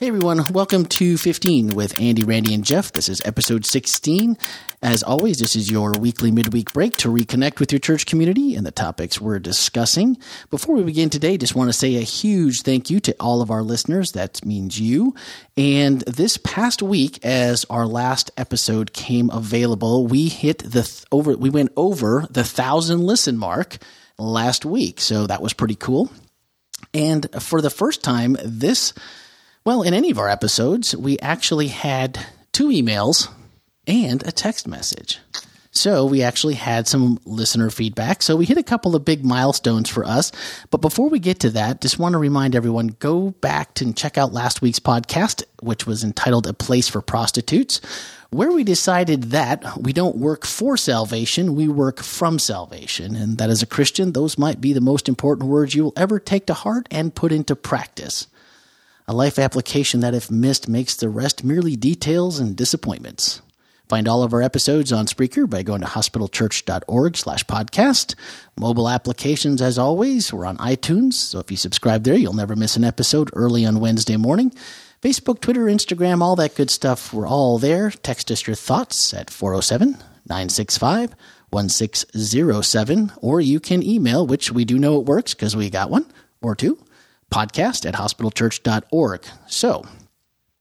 Hey everyone, welcome to 15 with Andy, Randy, and Jeff. This is episode 16. As always, this is your weekly midweek break to reconnect with your church community and the topics we're discussing. Before we begin today, just want to say a huge thank you to all of our listeners. That means you. And this past week, as our last episode came available, we hit the th- over, we went over the thousand listen mark last week. So that was pretty cool. And for the first time, this well, in any of our episodes, we actually had two emails and a text message. So we actually had some listener feedback. So we hit a couple of big milestones for us. But before we get to that, just want to remind everyone go back and check out last week's podcast, which was entitled A Place for Prostitutes, where we decided that we don't work for salvation, we work from salvation. And that as a Christian, those might be the most important words you will ever take to heart and put into practice a life application that, if missed, makes the rest merely details and disappointments. Find all of our episodes on Spreaker by going to hospitalchurch.org slash podcast. Mobile applications, as always, we're on iTunes, so if you subscribe there, you'll never miss an episode early on Wednesday morning. Facebook, Twitter, Instagram, all that good stuff, we're all there. Text us your thoughts at 407 965 1607, or you can email, which we do know it works because we got one or two podcast at hospitalchurch.org. So,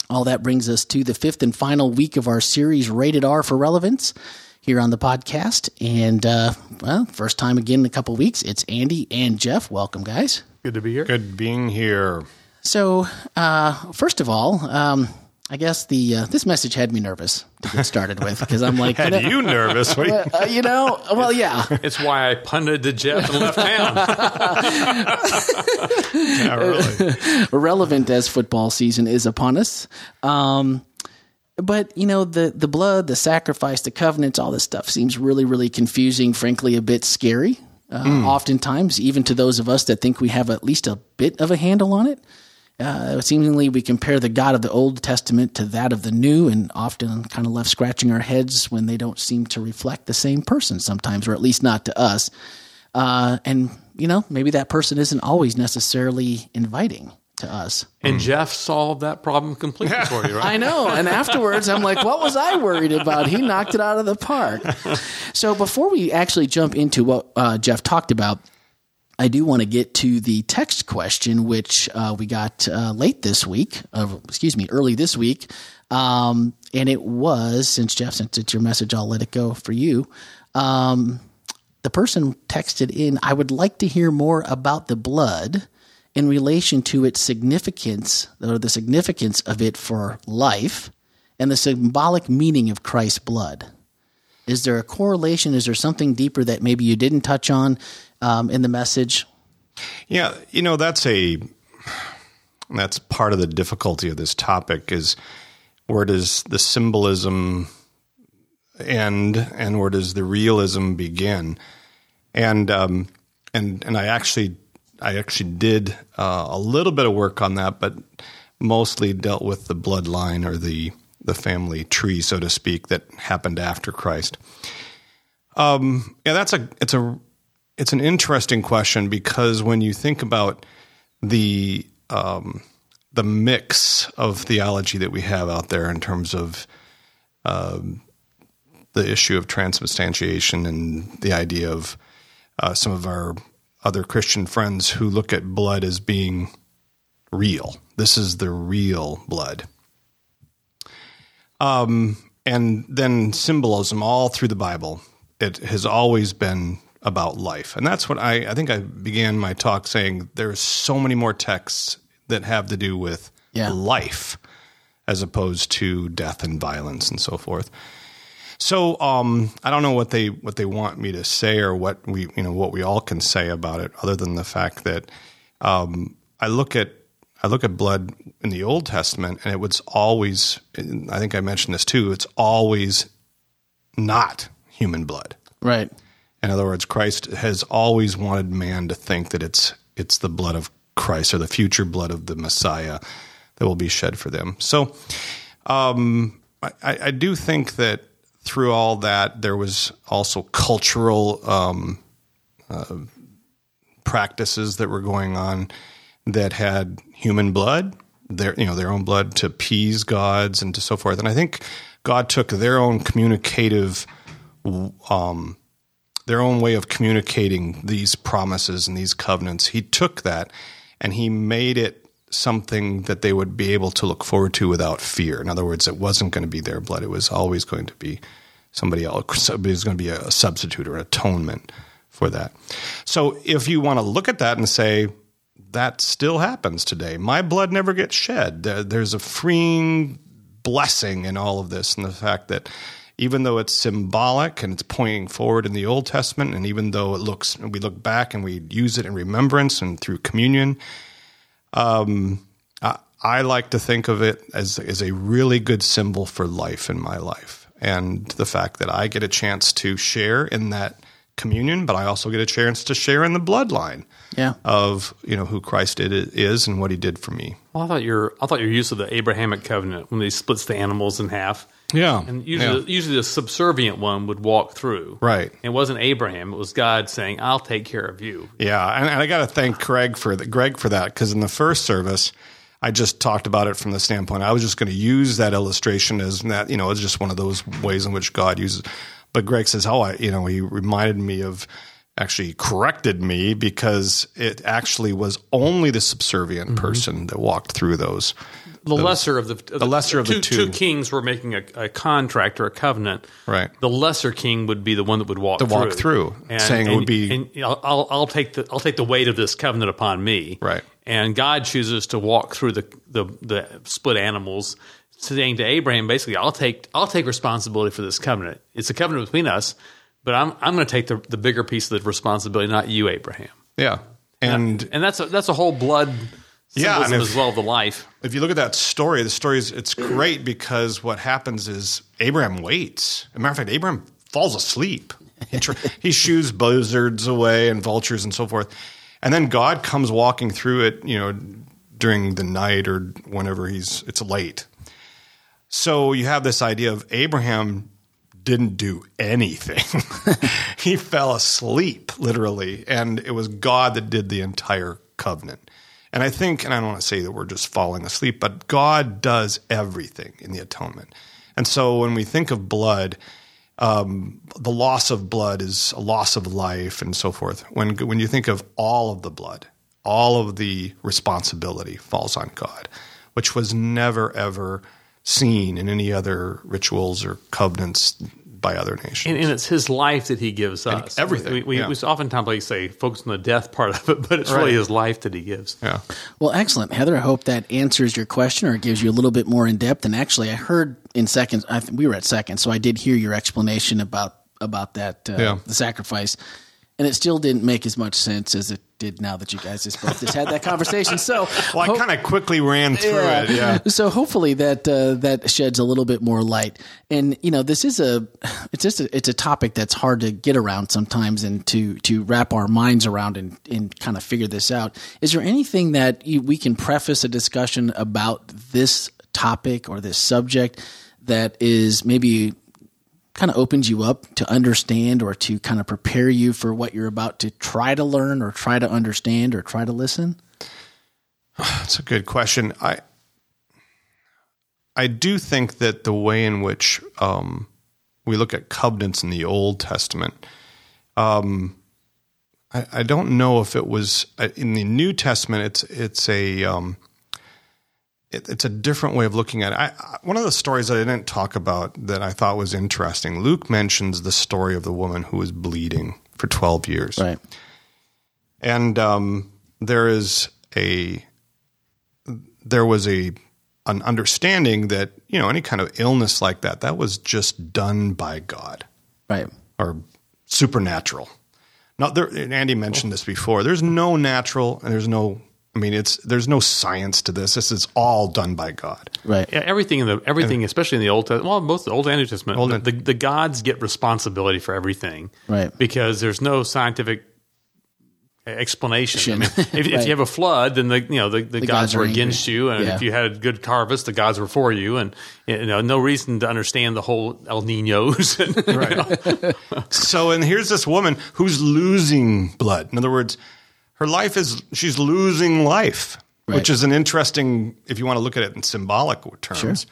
all that brings us to the fifth and final week of our series, Rated R for Relevance, here on the podcast. And, uh, well, first time again in a couple weeks, it's Andy and Jeff. Welcome, guys. Good to be here. Good being here. So, uh, first of all, um, I guess the uh, this message had me nervous to get started with because I'm like, had you know, you nervous? You- uh, you know, well, yeah, It's why I punted to Jeff and left town. yeah, really. irrelevant as football season is upon us. Um, but you know the the blood, the sacrifice, the covenants, all this stuff seems really, really confusing. Frankly, a bit scary. Uh, Oftentimes, even to those of us that think we have at least a bit of a handle on it. Uh, seemingly, we compare the God of the Old Testament to that of the New, and often kind of left scratching our heads when they don't seem to reflect the same person sometimes, or at least not to us. Uh, and you know, maybe that person isn't always necessarily inviting to us. And Jeff solved that problem completely for you, right? I know. And afterwards, I'm like, what was I worried about? He knocked it out of the park. So before we actually jump into what uh, Jeff talked about, I do want to get to the text question, which uh, we got uh, late this week, uh, excuse me, early this week. Um, and it was, since Jeff sent it your message, I'll let it go for you. Um, the person texted in, I would like to hear more about the blood in relation to its significance, or the significance of it for life, and the symbolic meaning of Christ's blood. Is there a correlation? Is there something deeper that maybe you didn't touch on um, in the message? Yeah, you know that's a that's part of the difficulty of this topic is where does the symbolism end and where does the realism begin? And um, and and I actually I actually did uh, a little bit of work on that, but mostly dealt with the bloodline or the the family tree, so to speak, that happened after Christ. Um, yeah, that's a it's a it's an interesting question because when you think about the um, the mix of theology that we have out there in terms of um, the issue of transubstantiation and the idea of uh, some of our other Christian friends who look at blood as being real. This is the real blood. Um, and then symbolism all through the Bible. It has always been about life. And that's what I, I think I began my talk saying there's so many more texts that have to do with Yeah. life as opposed to death and violence and so forth. So um, I don't know what they what they want me to say or what we you know what we all can say about it, other than the fact that um, I look at I look at blood in the Old Testament, and it was always I think I mentioned this too. It's always not human blood. Right. In other words, Christ has always wanted man to think that it's it's the blood of Christ or the future blood of the Messiah that will be shed for them. So, um, I, I do think that through all that, there was also cultural um, uh, practices that were going on that had human blood their you know their own blood to appease gods and to so forth. And I think God took their own communicative, um, their own way of communicating these promises and these covenants. He took that and he made it something that they would be able to look forward to without fear. In other words, it wasn't going to be their blood; it was always going to be somebody else. Somebody's going to be a substitute or an atonement for that. So if you want to look at that and say, that still happens today. My blood never gets shed. There's a freeing blessing in all of this, and the fact that even though it's symbolic and it's pointing forward in the Old Testament, and even though it looks, we look back and we use it in remembrance and through communion, um, I, I like to think of it as as a really good symbol for life in my life, and the fact that I get a chance to share in that communion, but I also get a chance to share in the bloodline yeah. of you know who Christ is and what He did for me. Well, I thought your I thought your use of the Abrahamic covenant when He splits the animals in half. Yeah, and usually, yeah. usually the subservient one would walk through. Right. It wasn't Abraham; it was God saying, "I'll take care of you." Yeah, and, and I got to thank Greg for the, Greg for that because in the first service. I just talked about it from the standpoint I was just going to use that illustration as that you know it's just one of those ways in which God uses but Greg says, "Oh, I, you know," he reminded me of actually corrected me because it actually was only the subservient mm-hmm. person that walked through those. The those, lesser of the, the, the lesser of two, the two. two kings were making a, a, contract or a covenant. Right. The lesser king would be the one that would walk through. walk through, and, saying and, it would be. And I'll, I'll take the I'll take the weight of this covenant upon me. Right. And God chooses to walk through the the, the split animals saying to Abraham, basically, I'll take I'll take responsibility for this covenant. It's a covenant between us, but I'm I'm going to take the, the bigger piece of the responsibility, not you, Abraham. Yeah, and and, and that's a, that's a whole blood yeah, if, as well of the life. If you look at that story, the story is it's great because what happens is Abraham waits. As a matter of fact, Abraham falls asleep. He, tr- he shoos buzzards away and vultures and so forth, and then God comes walking through it. You know, during the night or whenever he's it's late so you have this idea of Abraham didn't do anything. he fell asleep, literally, and it was God that did the entire covenant. And I think, and I don't want to say that we're just falling asleep, but God does everything in the atonement. And so when we think of blood, um, the loss of blood is a loss of life and so forth. When when you think of all of the blood, all of the responsibility falls on God, which was never ever seen in any other rituals or covenants by other nations. And, and it's his life that he gives us. And everything. We, we, yeah. we oftentimes like say focus on the death part of it, but it's right. really his life that he gives. Yeah. Well, excellent, Heather. I hope that answers your question or gives you a little bit more in depth. And actually, I heard in seconds. I, we were at second, so I did hear your explanation about about that uh, yeah. the sacrifice and it still didn't make as much sense as it did now that you guys just both just had that conversation. So, well, I kind of quickly ran through yeah. it. Yeah. So hopefully that uh, that sheds a little bit more light. And you know, this is a it's just a, it's a topic that's hard to get around sometimes, and to to wrap our minds around and and kind of figure this out. Is there anything that you, we can preface a discussion about this topic or this subject that is maybe kind of opens you up to understand or to kind of prepare you for what you're about to try to learn or try to understand or try to listen? That's a good question. I I do think that the way in which um, we look at covenants in the Old Testament, um, I, I, don't know if it was uh, in the New Testament. It's it's a um, it, it's a different way of looking at it. I, I, one of the stories that I didn't talk about that I thought was interesting. Luke mentions the story of the woman who was bleeding for twelve years, right? And um, there is a there was a an understanding that you know any kind of illness like that that was just done by God, right, or supernatural. Now, there. Andy mentioned this before. There's no natural and there's no I mean, it's there's no science to this. This is all done by God. Right. Yeah, everything in the everything, and, especially in the Old Testament, well, both the Old and New Testament, Old the, the, the gods get responsibility for everything. Right. Because there's no scientific explanation. I mean, if, right. if, you have a flood, then the you know the, the, the gods, gods, were against you, and yeah. if you had a good harvest, the gods were for you, and you know no reason to understand the whole El Ninos. right. so, and here's this woman who's losing blood. In other words her life is she's losing life which is an interesting if you want to look at it in symbolic terms.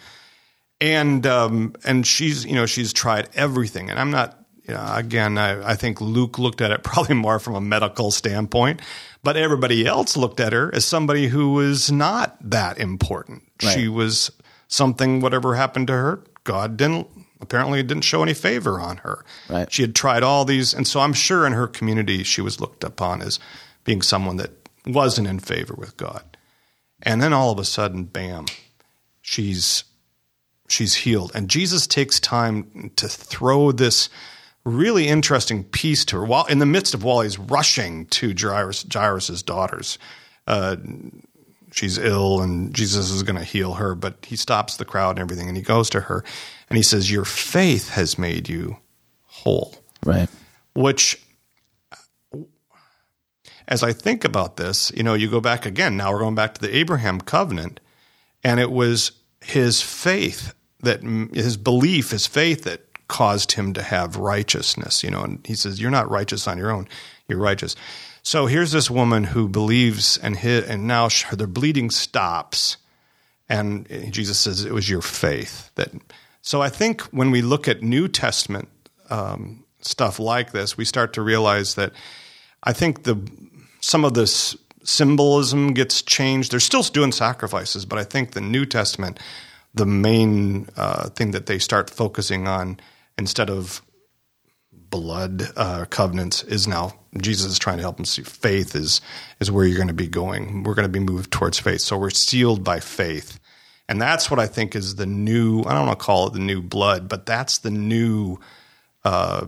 And um, and she's you know she's tried everything, and I'm not you know again I, I think Luke looked at it probably more from a medical standpoint, but everybody else looked at her as somebody who was not that important. Right. She was something whatever happened to her, God didn't apparently didn't show any favor on her. Right. She had tried all these, and so I'm sure in her community she was looked upon as being someone that wasn't in favor with God. And then all of a sudden, bam, she's she's healed. And Jesus takes time to throw this really interesting piece to her while in the midst of while he's rushing to Jairus, Jairus's daughters. Uh, she's ill and Jesus is going to heal her, but he stops the crowd and everything and he goes to her and he says, Your faith has made you whole. Right. Which, as I think about this, you know, you go back again. Now we're going back to the Abraham covenant, and it was his faith that his belief, his faith that caused him to have righteousness. You know, and he says, "You're not righteous on your own; you're righteous." So here's this woman who believes, and hit, and now the bleeding stops, and Jesus says, "It was your faith that." So I think when we look at New Testament um, stuff like this, we start to realize that I think the some of this symbolism gets changed. They're still doing sacrifices, but I think the New Testament, the main uh, thing that they start focusing on instead of blood uh, covenants is now Jesus is trying to help them see faith is is where you're going to be going. We're going to be moved towards faith. So we're sealed by faith. And that's what I think is the new, I don't want to call it the new blood, but that's the new uh,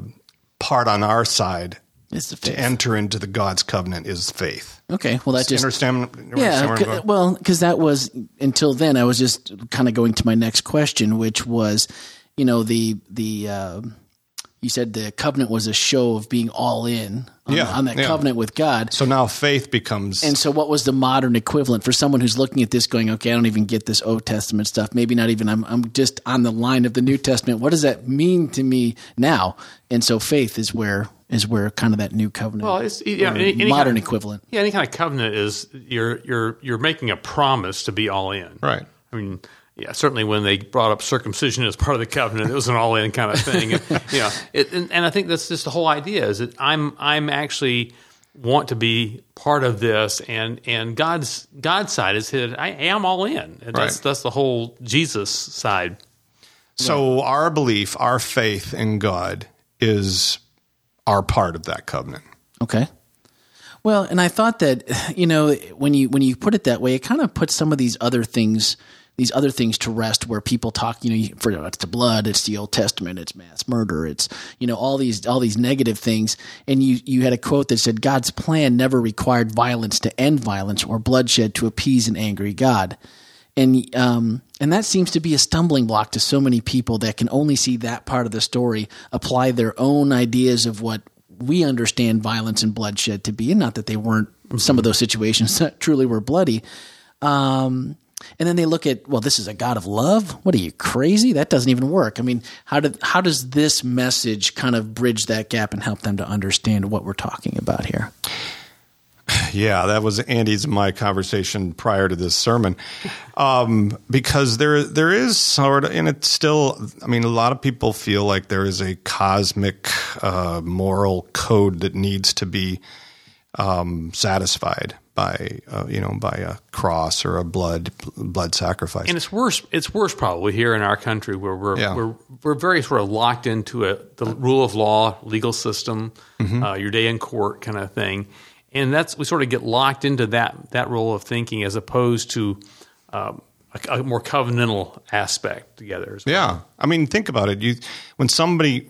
part on our side It's the to enter into the God's covenant is faith. Okay. Well, that just understand, understand Yeah, c- well, because that was until then. I was just kind of going to my next question, which was, you know, the the uh, you said the covenant was a show of being all in on, Yeah, on that yeah. covenant with God. So now faith becomes And so, what was the modern equivalent for someone who's looking at this, going, "Okay, I don't even get this Old Testament stuff. Maybe not even. I'm I'm just on the line of the New Testament. What does that mean to me now?" And so, faith is where is where kind of that new covenant, Well, it's yeah, any, any modern kind of, equivalent. Yeah, any kind of covenant is you're you're you're making a promise to be all in. right. I mean, yeah, certainly when they brought up circumcision as part of the covenant, it was an all-in kind of thing. And, you know, it, and, and I think that's just the whole idea is that I'm I'm actually want to be part of this, and and God's God's side is his. I am all in. And That's Right. that's the whole Jesus side. So our belief, our faith in God is our part of that covenant. Okay. Well, and I thought that you know when you when you put it that way, it kind of puts some of these other things these other things to rest where people talk you know you- for it's the blood it's the old testament it's mass murder it's you know all these all these negative things. And you you had a quote that said god's plan never required violence to end violence or bloodshed to appease an angry god. And um, and that seems to be a stumbling block to so many people that can only see that part of the story, apply their own ideas of what we understand violence and bloodshed to be, and not that they weren't some of those situations that truly were bloody. Um, and then they look at, well, this is a God of love. What are you crazy? That doesn't even work. I mean, how did how does this message kind of bridge that gap and help them to understand what we're talking about here? Yeah, that was Andy's and my conversation prior to this sermon, um, because there there is sort of, and it's still. I mean, a lot of people feel like there is a cosmic uh, moral code that needs to be um, satisfied by uh, you know by a cross or a blood blood sacrifice. And it's worse. It's worse probably here in our country where we're Yeah. we're we're very sort of locked into a the rule of law, legal system, uh, your day in court kind of thing, and that's we sort of get locked into that that role of thinking as opposed to um, a, a more covenantal aspect together. well. Yeah, I mean, think about it. You when somebody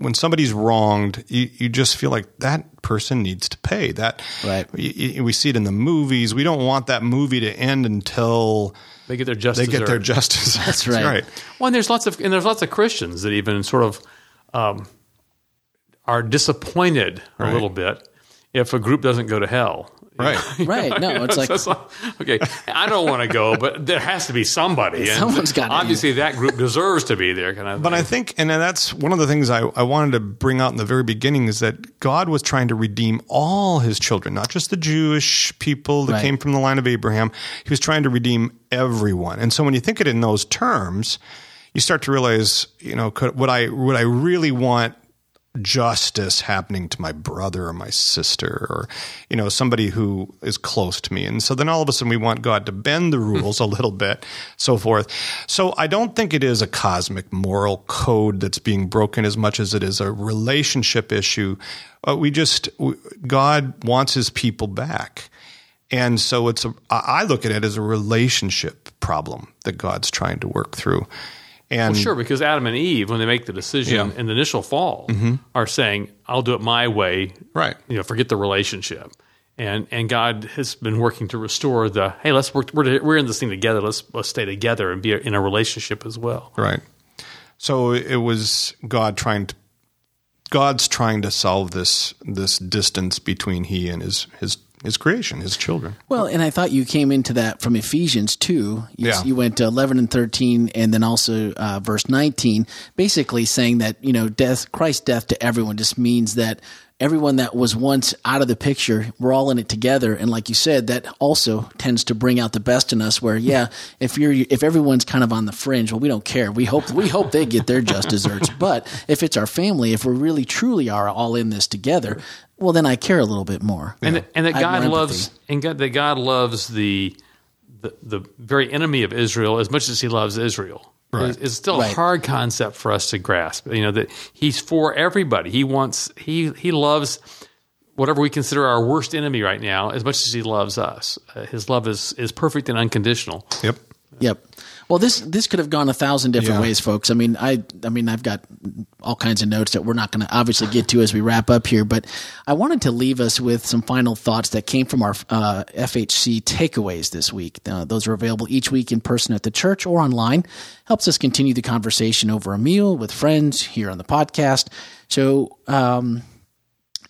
when somebody's wronged, you, you just feel like that person needs to pay. That Right. y- y- we see it in the movies. We don't want that movie to end until They get their just they get their justice. That's right. Well, and there's lots of and there's lots of Christians that even sort of um, are disappointed a Right. little bit if a group doesn't go to hell. Right. Right. No, it's like So like, okay, I don't want to go, but there has to be somebody. And Someone's gotta- Obviously, that group deserves to be there. Kind of. But I think, and that's one of the things I, I wanted to bring out in the very beginning is that God was trying to redeem all his children, not just the Jewish people that Right. came from the line of Abraham. He was trying to redeem everyone. And so when you think it in those terms, you start to realize, you know, could, would I would I really want justice happening to my brother or my sister or you know somebody who is close to me. And so then all of a sudden we want god to bend the rules a little bit so forth. So i don't think it is a cosmic moral code that's being broken as much as it is a relationship issue. Uh, we just w- god wants his people back. And so it's a I look at it as a relationship problem that god's trying to work through and Sure, because Adam and Eve, when they make the decision Yeah. Mm-hmm. in the initial fall, are saying, "I'll do it my way." Right. You know, forget the relationship. And and God has been working to restore the. Hey, let's work. We're, we're in this thing together. Let's let's stay together and be in a relationship as well. Right. So it was God trying to God's trying to solve this this distance between he and his his his creation, his children. Well, and I thought you came into that from Ephesians 2. You, Yeah. you went to 11 and 13 and then also uh, verse 19, basically saying that, you know, death, Christ's death to everyone just means that everyone that was once out of the picture, we're all in it together. And like you said, that also tends to bring out the best in us where, yeah, if you're, if everyone's kind of on the fringe, well, we don't care. We hope, we hope they get their just deserts. But if it's our family, if we really truly are all in this together, well, then I care a little bit more. and that, and that God loves and God, that God loves the, the the very enemy of Israel as much as He loves Israel. Right. It's, it's still Right. a hard concept for us to grasp. You know that He's for everybody. He wants He He loves whatever we consider our worst enemy right now as much as He loves us. Uh, his love is is perfect and unconditional. Yep. Yep. Well, this this could have gone a thousand different Yeah. ways, folks. I mean, I I mean, I've got all kinds of notes that we're not going to obviously get to as we wrap up here, but I wanted to leave us with some final thoughts that came from our uh, FHC takeaways this week. Uh, those are available each week in person at the church or online. Helps us continue the conversation over a meal with friends here on the podcast. So. Um,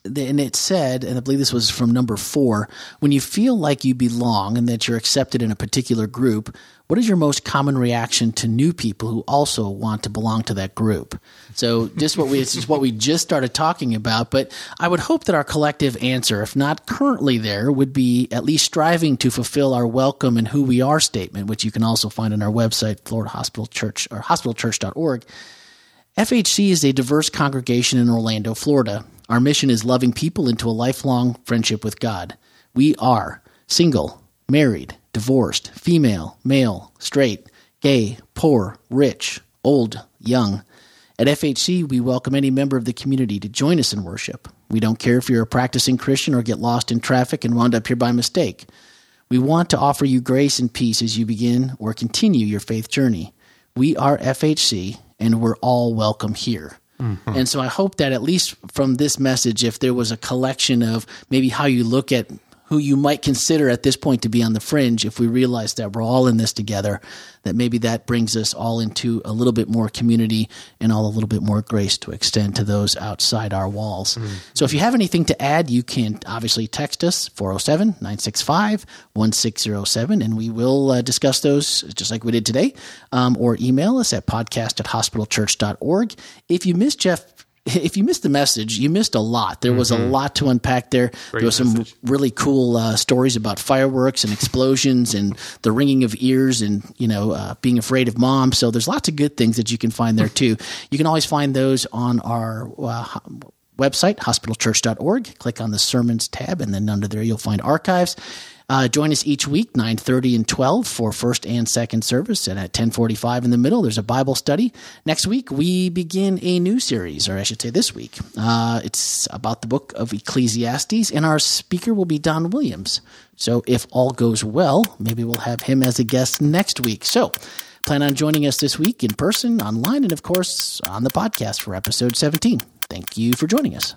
and it said, and I believe this was from number four, when you feel like you belong and that you're accepted in a particular group, what is your most common reaction to new people who also want to belong to that group? So just what we it's just what we just started talking about, but I would hope that our collective answer, if not currently there, would be at least striving to fulfill our welcome and who we are statement, which you can also find on our website, Florida Hospital Church or hospitalchurch.org. FHC is a diverse congregation in Orlando, Florida. Our mission is loving people into a lifelong friendship with God. We are single, married, divorced, female, male, straight, gay, poor, rich, old, young. At FHC, we welcome any member of the community to join us in worship. We don't care if you're a practicing Christian or get lost in traffic and wound up here by mistake. We want to offer you grace and peace as you begin or continue your faith journey. We are FHC and we're all welcome here. Mm-hmm. And so I hope that at least from this message, if there was a collection of maybe how you look at who you might consider at this point to be on the fringe, if we realize that we're all in this together, that maybe that brings us all into a little bit more community and all a little bit more grace to extend to those outside our walls. So if you have anything to add, you can obviously text us 407 965 1607, and we will uh, discuss those just like we did today, um, or email us at podcast at hospitalchurch.org. If you missed Jeff, if you missed the message, you missed a lot. There was a lot to unpack there. there was some message. really cool uh, stories about fireworks and explosions and the ringing of ears and you know uh, being afraid of mom. So there's lots of good things that you can find there too. You can always find those on our uh, website hospitalchurch.org. Click on the sermons tab, and then under there you'll find archives. Uh, join us each week, 9.30 and 12 for first and second service. And at 10.45 in the middle, there's a Bible study. Next week, we begin a new series, or I should say this week. Uh, it's about the book of Ecclesiastes, and our speaker will be Don Williams. So if all goes well, maybe we'll have him as a guest next week. So plan on joining us this week in person, online, and of course on the podcast for episode 17. Thank you for joining us.